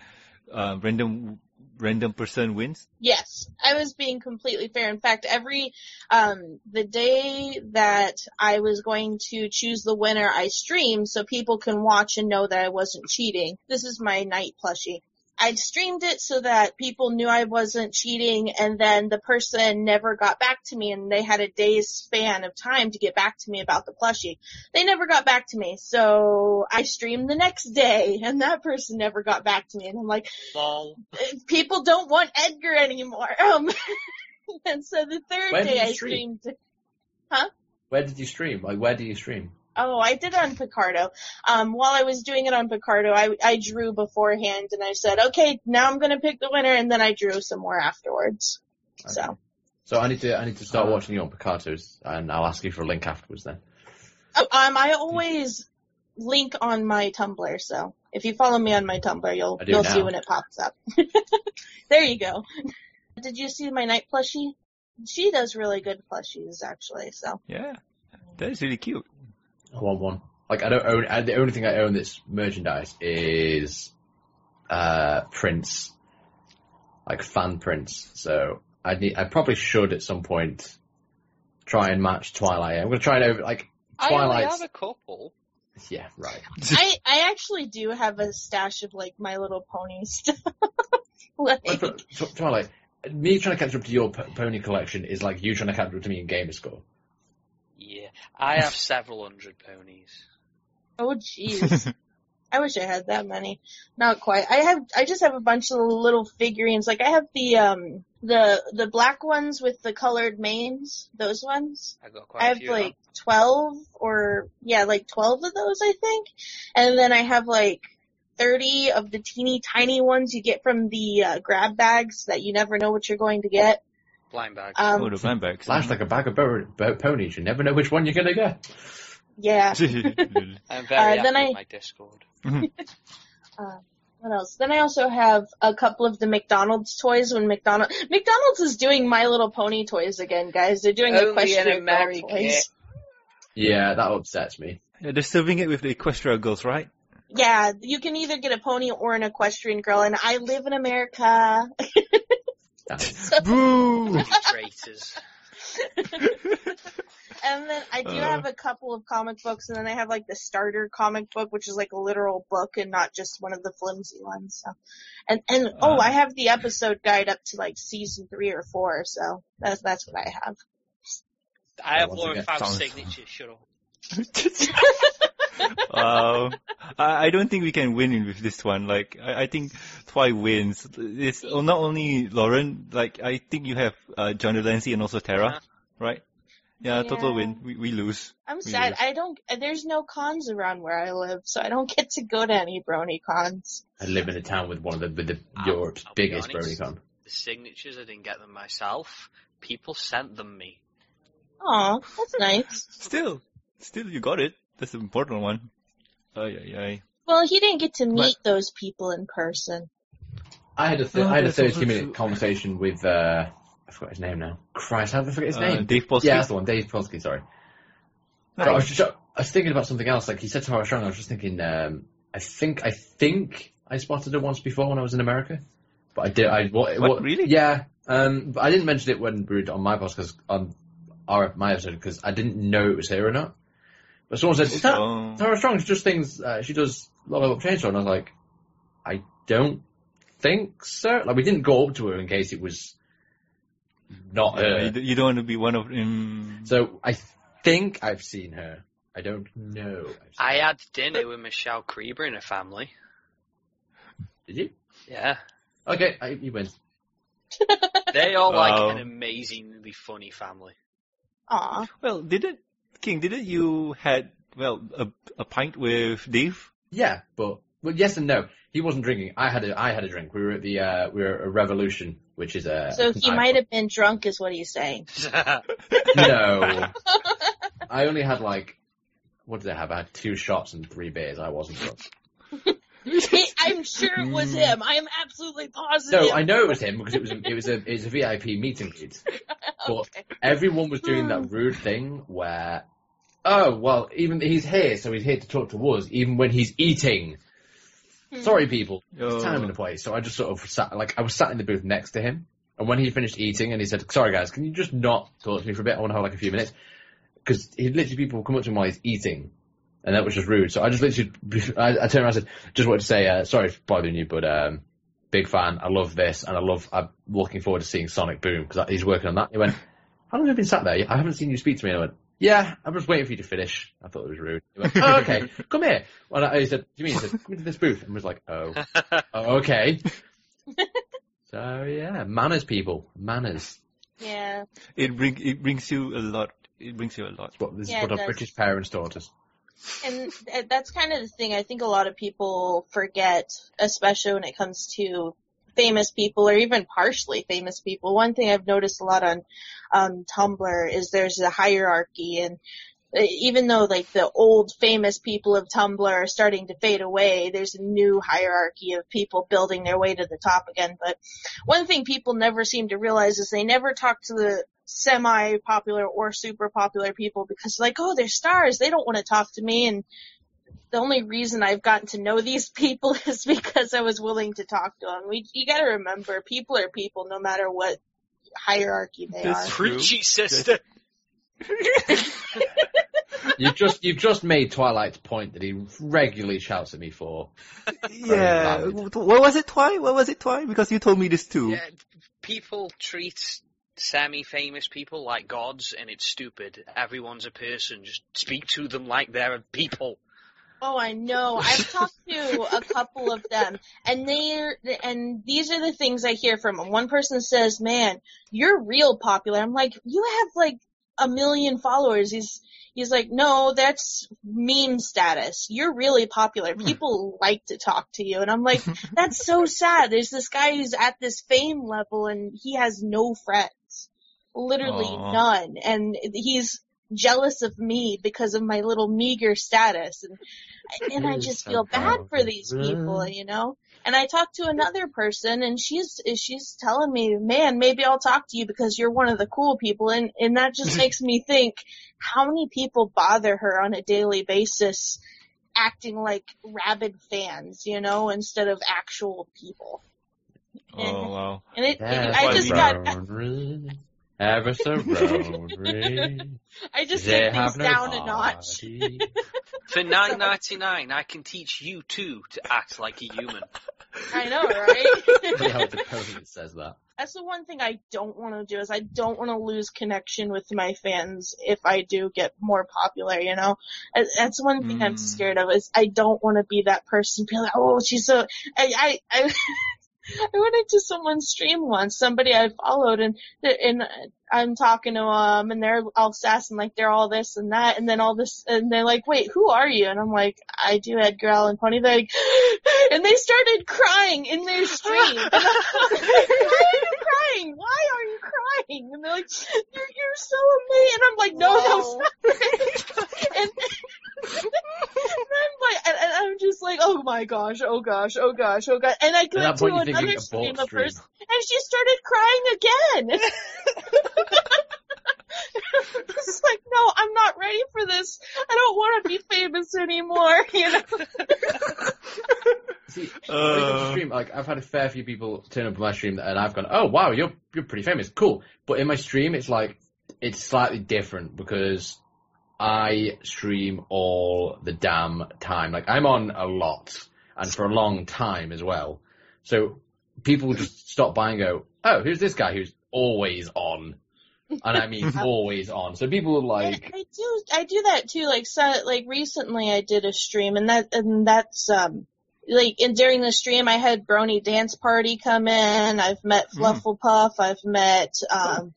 uh, random, random person wins? Yes, I was being completely fair. In fact, every um the day that I was going to choose the winner, I streamed so people can watch and know that I wasn't cheating. This is my night plushie. I streamed it so that people knew I wasn't cheating and then the person never got back to me and they had a day's span of time to get back to me about the plushie. They never got back to me. So I streamed the next day and that person never got back to me and I'm like, Lol. people don't want Edgar anymore. Um, [laughs] and so the third When did day you I stream? streamed. Huh? Where did you stream? Like, where do you stream? Oh, I did it on Picarto. Um, while I was doing it on Picarto, I, I drew beforehand and I said, okay, now I'm gonna pick the winner and then I drew some more afterwards. So, So I need to I need to start Uh, watching you on Picarto's, and I'll ask you for a link afterwards then. oh, um, I always link on my Tumblr, so if you follow me on my Tumblr, you'll, you'll see when it pops up. [laughs] there you go. Did you see my night plushie? She does really good plushies, actually, so. Yeah. That is really cute. I want one. Like I don't own. I, the only thing I own that's merchandise is uh prints, like fan prints. So I need. I probably should at some point try and match Twilight. I'm gonna try and over like Twilight. I only have a couple. Yeah, right. [laughs] I I actually do have a stash of like My Little Pony stuff. [laughs] like, Like, for- Twilight. Me trying to catch up to your p- pony collection is like you trying to catch up to me in Gamerscore. Yeah. I have several hundred ponies. oh jeez. I wish I had that many. Not quite. I have I just have a bunch of little figurines. Like I have the um the the black ones with the colored manes, those ones. I got quite I have few. like 12 or yeah, like 12 of those I think. And then I have like 30 of the teeny tiny ones you get from the uh, grab bags that you never know what you're going to get. Blind bags. Um oh, the blind bags. Life's like a bag of bo- bo- ponies. You never know which one you're gonna get. yeah. [laughs] I'm very uh, then I- my Discord. [laughs] What else? Then I also have a couple of the McDonald's toys when McDonald McDonald's is doing My Little Pony toys again, guys. They're doing Only equestrian in girl America. toys. Yeah, that upsets me. yeah, they're serving it with the Equestria girls, right? Yeah, you can either get a pony or an equestrian girl, and I live in America. [laughs] Damn. [laughs] Boo! Traitors. [laughs] And then I do Uh. have a couple of comic books, and then I have like the starter comic book, which is like a literal book and not just one of the flimsy ones. So, and and oh, Uh. I have the episode guide up to like season three or four. So that's that's what I have. I have once Lauren again, Faust's sounds- signature. Shut up. [laughs] wow. I, I don't think we can win with this one. Like, I, I think Twy wins. It's oh, not only Lauren, like, I think you have uh, John de Lancie and also Tara, Uh-huh. right? Yeah, total win. We, we lose. I'm We sad. lose. I don't. There's no cons around where I live, so I don't get to go to any brony cons. I live in a town with one of the, with the I'll- Europe's I'll be biggest honest. BronyCon. The signatures, I didn't get them myself. People sent them me. Aw, that's nice. Still, still, you got it. That's the important one. Ay, ay, ay. Well, he didn't get to meet But- those people in person. I had a th- Oh, I had a 30 minute true. conversation with uh I forgot his name now. Christ, how did I forget his Uh, name? Dave Polsky. Yeah, that's the one. Dave Polsky. Sorry. No, I was just I was thinking about something else. Like he said Tara Strong, I was just thinking. Um, I think I think I spotted it once before when I was in America, but I did. I what, What, really? Yeah. Um, but I didn't mention it when we were on my podcast because on our my episode because I didn't know it was here or not. But someone said, "Is that Oh. Tara Strong? She does things. Uh, she does level up chainsaw," and I was like, "I don't think so." Like we didn't go up to her in case it was not Yeah, her. you, don't want to be one of them. So I think I've seen her. I don't know. I've seen I her. had dinner with Michelle Creber and her family. Did you? Yeah. Okay, I, you win. They are like Wow. an amazingly funny family. Aw. Well, didn't King? Didn't you had well a a pint with Dave? Yeah, but well, yes and no. He wasn't drinking. I had a I had a drink. We were at the uh, we were at Revolution, which is a. So he might have been drunk, is what he's saying. [laughs] No, [laughs] I only had like. What did I have? I had two shots and three beers. I wasn't drunk. I'm sure it was him. I am absolutely positive. No, I know it was him because it was a, it was a it was a VIP meeting, and [laughs] greet. But Okay. everyone was doing that [sighs] rude thing where, oh well, even he's here, so he's here to talk to us, even when he's eating. Hmm. Sorry, people. It's time and a place. So I just sort of sat, like, I was sat in the booth next to him. And when he finished eating and he said, sorry guys, can you just not talk to me for a bit? I want to have like a few minutes. Because he literally, people would come up to him while he's eating. And that was just rude. So I just literally, [laughs] I, I turned around and said, just wanted to say, uh, sorry for bothering you, but, um, big fan. I love this. And I love, I'm looking forward to seeing Sonic Boom because he's working on that. He went, how long have you been sat there? I haven't seen you speak to me. And I went, yeah, I'm just waiting for you to finish. I thought it was rude. He went, oh, okay, [laughs] come here. Well, I, he said, do you mean? He said, come into this booth. And I was like, oh. [laughs] Oh, okay. [laughs] so yeah, manners, people, manners. Yeah. It bring it brings you a lot. It brings you a lot. It's what, this Yeah, is what our does. British parents taught us. And that's kind of the thing I think a lot of people forget, especially when it comes to famous people or even partially famous people. One thing I've noticed a lot on um, Tumblr is there's a hierarchy and uh, even though like the old famous people of Tumblr are starting to fade away, there's a new hierarchy of people building their way to the top again. But one thing people never seem to realize is they never talk to the semi-popular or super popular people because like, oh, they're stars. They don't want to talk to me. And the only reason I've gotten to know these people [laughs] is because I was willing to talk to them. We, you gotta remember, people are people no matter what hierarchy they That's are. true. Preachy sister. You've just you've just made Twilight's point that he regularly shouts at me for. Yeah. What was it, Twy? What was it, Twy? Because you told me this too. Yeah, people treat semi-famous people like gods, and it's stupid. Everyone's a person. Just speak to them like they're a people. Oh, I know. I've talked to a couple of them, and they're and these are the things I hear from them. One person says, "Man, you're real popular." I'm like, "You have like a million followers." He's he's like, "No, that's meme status. You're really popular. Hmm. People like to talk to you." And I'm like, [laughs] "That's so sad." There's this guy who's at this fame level, and he has no friends, literally Aw. none, and he's jealous of me because of my little meager status and and I just feel bad for these people, you know. And I talked to another person, and she's she's telling me, "Man, maybe I'll talk to you because you're one of the cool people." And and that just [laughs] makes me think, how many people bother her on a daily basis, acting like rabid fans, you know, instead of actual people. Oh wow. And it, Yeah, I just got, Rotary, ever so rotary. I just They took things have no down a notch. [laughs] For nine ninety nine, I can teach you too to act like a human. [laughs] I know, right? [laughs] yeah, the president says that. That's the one thing I don't want to do is I don't want to lose connection with my fans if I do get more popular, you know? And That's one thing I'm Mm. scared of is I don't want to be that person be like, oh, she's so, I, I, I, I went into someone's stream once, somebody I followed and, and I'm talking to them and they're all sass and like they're all this and that and then all this and they're like, wait, who are you? And I'm like, I do Edgar Allan Poe. They're like, [gasps] and they started crying in their stream. Like, [laughs] Why are you crying? Why are you crying? And they're like, you're, you're so amazing. And I'm like, no, Whoa. no, stop it. [laughs] And, [laughs] and I'm like, and, and I'm just like, oh my gosh, oh gosh, oh gosh, oh gosh. And I go to point, you think you another stream of hers and she started crying again. It's like, no, I'm not ready for this. I don't want to be famous anymore. You know? See, when it comes to Uh, stream, like I've had a fair few people turn up on my stream and I've gone, oh wow, you're you're pretty famous, cool. But in my stream, it's like it's slightly different because I stream all the damn time. Like I'm on a lot and for a long time as well. So people just stop by and go, oh, who's this guy who's always on? And I mean [laughs] always on. So people are like, I, I do, I do that too. Like, so, like recently I did a stream and that, and that's, um, like, and during the stream I had Brony Dance Party come in. I've met Flufflepuff. I've met, um,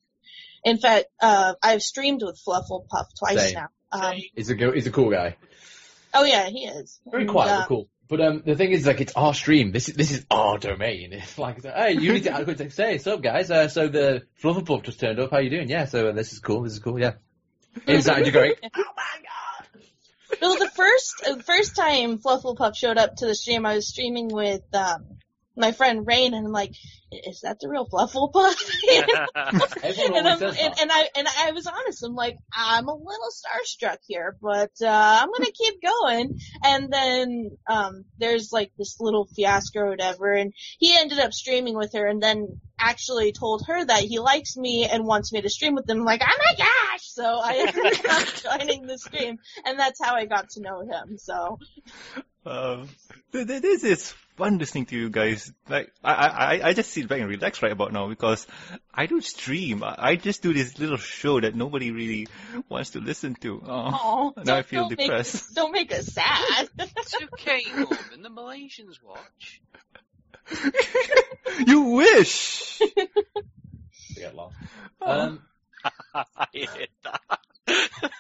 in fact, uh, I've streamed with Flufflepuff twice Same. now. Um, he's a go- he's a cool guy. oh yeah, he is. Very And, quiet, uh, but cool. But um, the thing is, like, it's our stream. This is this is our domain. [laughs] It's like, hey, you need to, could say, what's up, guys? Uh, so the Flufflepuff just turned up. How you doing? Yeah. So uh, this is cool. This is cool. Yeah. Inside, you're going. [laughs] Oh my god. Well, the first uh, first time Flufflepuff showed up to the stream, I was streaming with um my friend Rain, and I'm like, "Is that the real Flufflepuff?" [laughs] [laughs] Everyone and, I'm, and, and I and I was honest. I'm like, I'm a little starstruck here, but uh, I'm gonna keep going. And then um, there's like this little fiasco or whatever, and he ended up streaming with her, and then actually told her that he likes me and wants me to stream with him. I'm like, oh my gosh! So I [laughs] ended up joining the stream, and that's how I got to know him. So Um, th- th- this is fun listening to you guys. Like, I, I, I just sit back and relax right about now because I don't stream. I, I just do this little show that nobody really wants to listen to. Oh, Aw, [laughs] now I feel don't depressed. us- don't make us sad. [laughs] [laughs] it's okay, Mum, and the Malaysians watch. you wish! To get lost. Oh. Um, I hate that.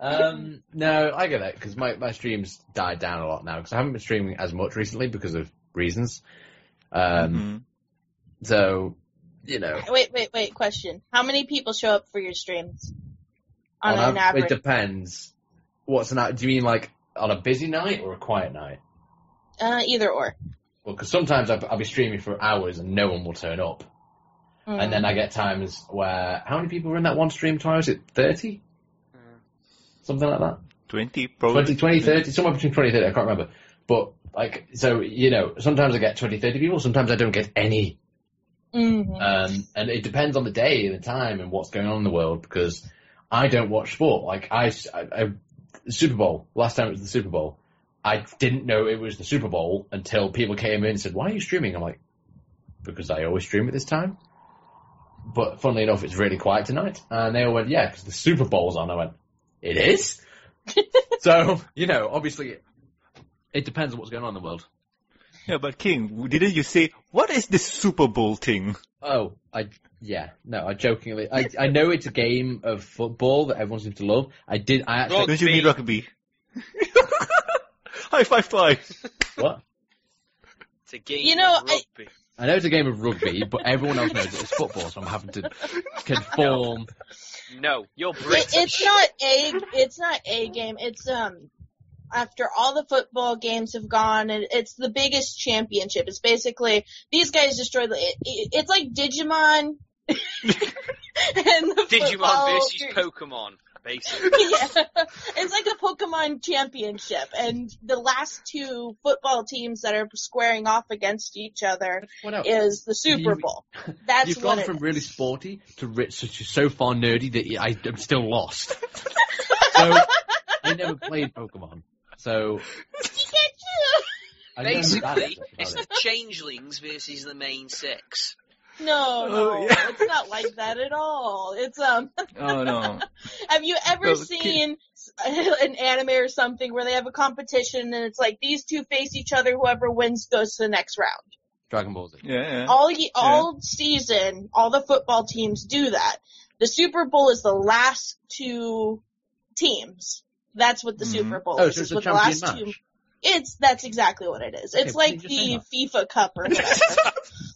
Um, no, I get that because my my streams died down a lot now because I haven't been streaming as much recently because of reasons. Um, Mhm. so you know, wait, wait, wait. Question: How many people show up for your streams on, on an av- average? it depends. What's an? a- Do you mean like on a busy night or a quiet night? uh, either or. Well, because sometimes I'll, I'll be streaming for hours and no one will turn up, Mm. and then I get times where how many people were in that one stream? Time was it thirty? Something like that. 20, probably. 20, 20, 30, somewhere between 20 and 30, I can't remember. But, like, so, you know, sometimes I get 20, 30 people, sometimes I don't get any. Mhm. Um, and it depends on the day and the time and what's going on in the world because I don't watch sport. Like, I, I, I- Super Bowl, last time it was the Super Bowl, I didn't know it was the Super Bowl until people came in and said, why are you streaming? I'm like, because I always stream at this time. But funnily enough, it's really quiet tonight. And they all went, yeah, because the Super Bowl's on. I went, it is? [laughs] so, you know, obviously, it depends on what's going on in the world. Yeah, but King, didn't you say, what is this Super Bowl thing? Oh, I yeah, no, I jokingly, I I know it's a game of football that everyone seems to love. I did, I actually, Don't you mean rugby? [laughs] High five twice. what? It's a game You know, of rugby. I know it's a game of rugby, but everyone else knows it's football, so I'm having to [laughs] conform. No, you're It, it's not a. It's not a game. It's um. After all the football games have gone, and it's the biggest championship. It's basically these guys destroy the. It, it, it's like Digimon. [laughs] and the Digimon versus. Pokemon. Basically. [laughs] yeah. It's like a Pokemon championship, and the last two football teams that are squaring off against each other is the Super You- Bowl. That's You've gone it from is. really sporty to rich, such so far nerdy that I, I'm still lost. [laughs] so I never played Pokemon. So I Basically, it's the changelings versus the Mane Six. No, no, Oh, yeah. it's not like that at all. It's um. Oh no. [laughs] Have you ever Well, kid- seen [laughs] an anime or something where they have a competition and it's like these two face each other, whoever wins goes to the next round? Dragon Ball Z. Yeah, yeah. All ye- all season, all the football teams do that. The Super Bowl is the last two teams. That's what the Mhm. Super Bowl Oh, is. so it's is a with the last match. two. It's that's exactly what it is. It's Okay, like you just say the FIFA Cup or [laughs]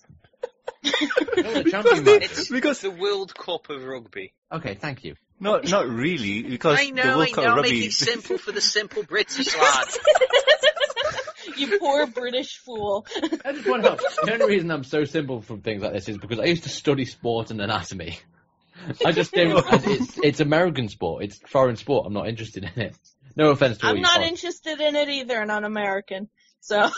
whatever. The. It's Because the World Cup of rugby. Okay, thank you. not not really because I the know, World I Cup know, rugby. make it [laughs] simple for the simple British lad. [laughs] you poor British fool. I just want to help. The only reason I'm so simple from things like this is because I used to study sport and anatomy. I just don't. [laughs] It's, it's American sport. It's foreign sport. I'm not interested in it. No offense to all I'm not foreign- interested in it either, and I'm American. So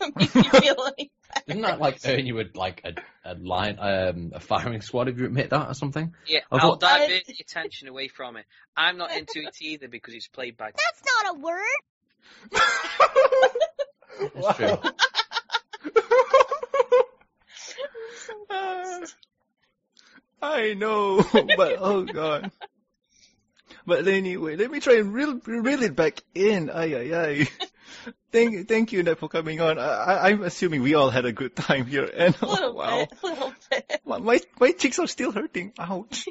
it makes me feel like Doesn't that like earn you a like a, a line um a firing squad if you admit that or something? Yeah, I I'll thought- divert [laughs] the attention away from it. I'm not into it either because it's played by. That's not a word. It's true. Uh, [laughs] [laughs] I know, but oh god. But anyway, let me try and reel, reel it back in. Ay, ay, ay. [laughs] Thank, thank you, Nat, for coming on. I, I, I'm assuming we all had a good time here. [laughs] And a little oh, wow, bit, little bit. my, my my cheeks are still hurting. Ouch.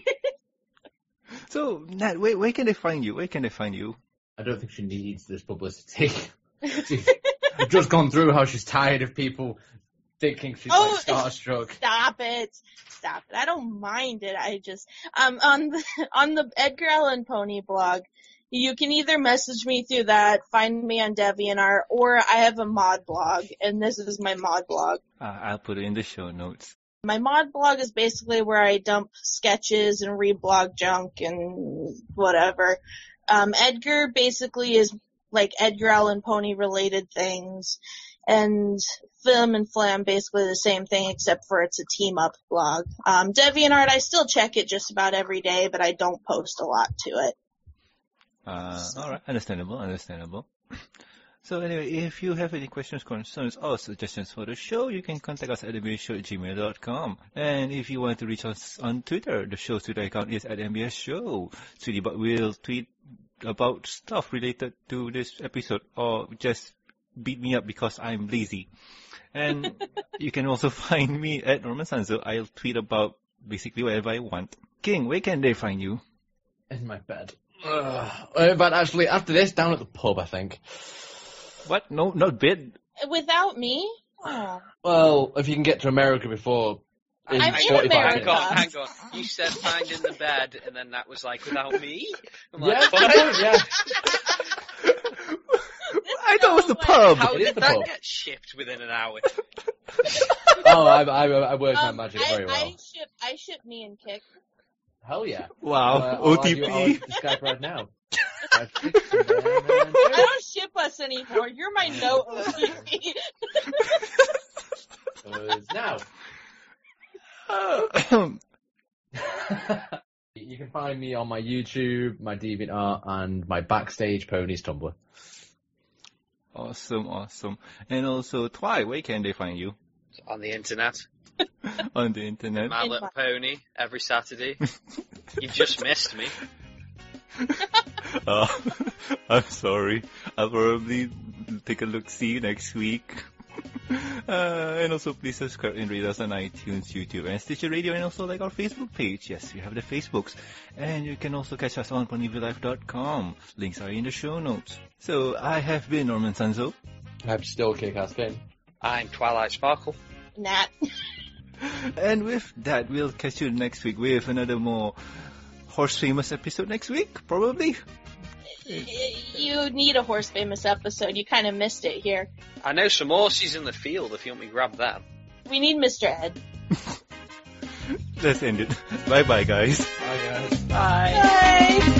[laughs] so, Nat, where where can they find you? Where can they find you? I don't think she needs this publicity. She's I've just gone through how she's tired of people thinking she's Oh, like starstruck. Stop it. Stop it. I don't mind it. I just um on the [laughs] on the Edgar Allan Pony blog, you can either message me through that, find me on DeviantArt, or I have a mod blog, and this is my mod blog. Uh, I'll put it in the show notes. My mod blog is basically where I dump sketches and reblog junk and whatever. Um, Edgar basically is like Edgar Allan Pony related things, and Flim and Flam basically the same thing except for it's a team up blog. Um, DeviantArt I still check it just about every day, but I don't post a lot to it. Uh, alright, understandable, understandable. [clears throat] So anyway, if you have any questions, concerns, or suggestions for the show, you can contact us at mbsshow at gmail.com. And if you want to reach us on Twitter, the show's Twitter account is at MBS Show. Sweetie Bot will tweet about stuff related to this episode, or just beat me up because I'm lazy. And [laughs] you can also find me at Norman Sanzo. I'll tweet about basically whatever I want. King, where can they find you? In my bed. Ugh. Uh, but actually, after this, down at the pub, I think. What? No, not bed. Without me? Oh. Well, if you can get to America before. In I'm in America. Hang on, hang on. You said find in the bed, and then that was like without me. I'm like, Yeah, yeah. [laughs] I thought it was the pub. How It is did the that pub. get shipped within an hour? [laughs] Oh, I, I, I work my Um, magic I, very well. I ship I ship me and Kick. Hell yeah. Wow, Uh, I'll add you- I'll add you OTP. to Skype right now. [laughs] I don't ship us anymore. You're my no OTP. now. [laughs] You can find me on my YouTube, my DeviantArt, and my Backstage Ponies Tumblr. Awesome, awesome. And also, Twy, where can they find you? On the internet, [laughs] On the internet. My Little Pony every Saturday. [laughs] You've just missed me. Uh, [laughs] I'm sorry. I'll probably take a look, see you next week. [laughs] Uh, and also please subscribe and rate us on iTunes, YouTube, and Stitcher Radio, and also like our Facebook page. Yes, we have the Facebooks. And you can also catch us on ponyvillelife.com. Links are in the show notes. So I have been Norman Sanzo. I'm still kick-ass game. I'm Twilight Sparkle. Nat. [laughs] And with that, we'll catch you next week with another more horse famous episode next week, probably. You need a horse famous episode. You kind of missed it here. I know some horses in the field if you want me to grab them. We need Mr. Ed. [laughs] Let's end it. Bye bye, guys. Bye guys. Bye. Bye.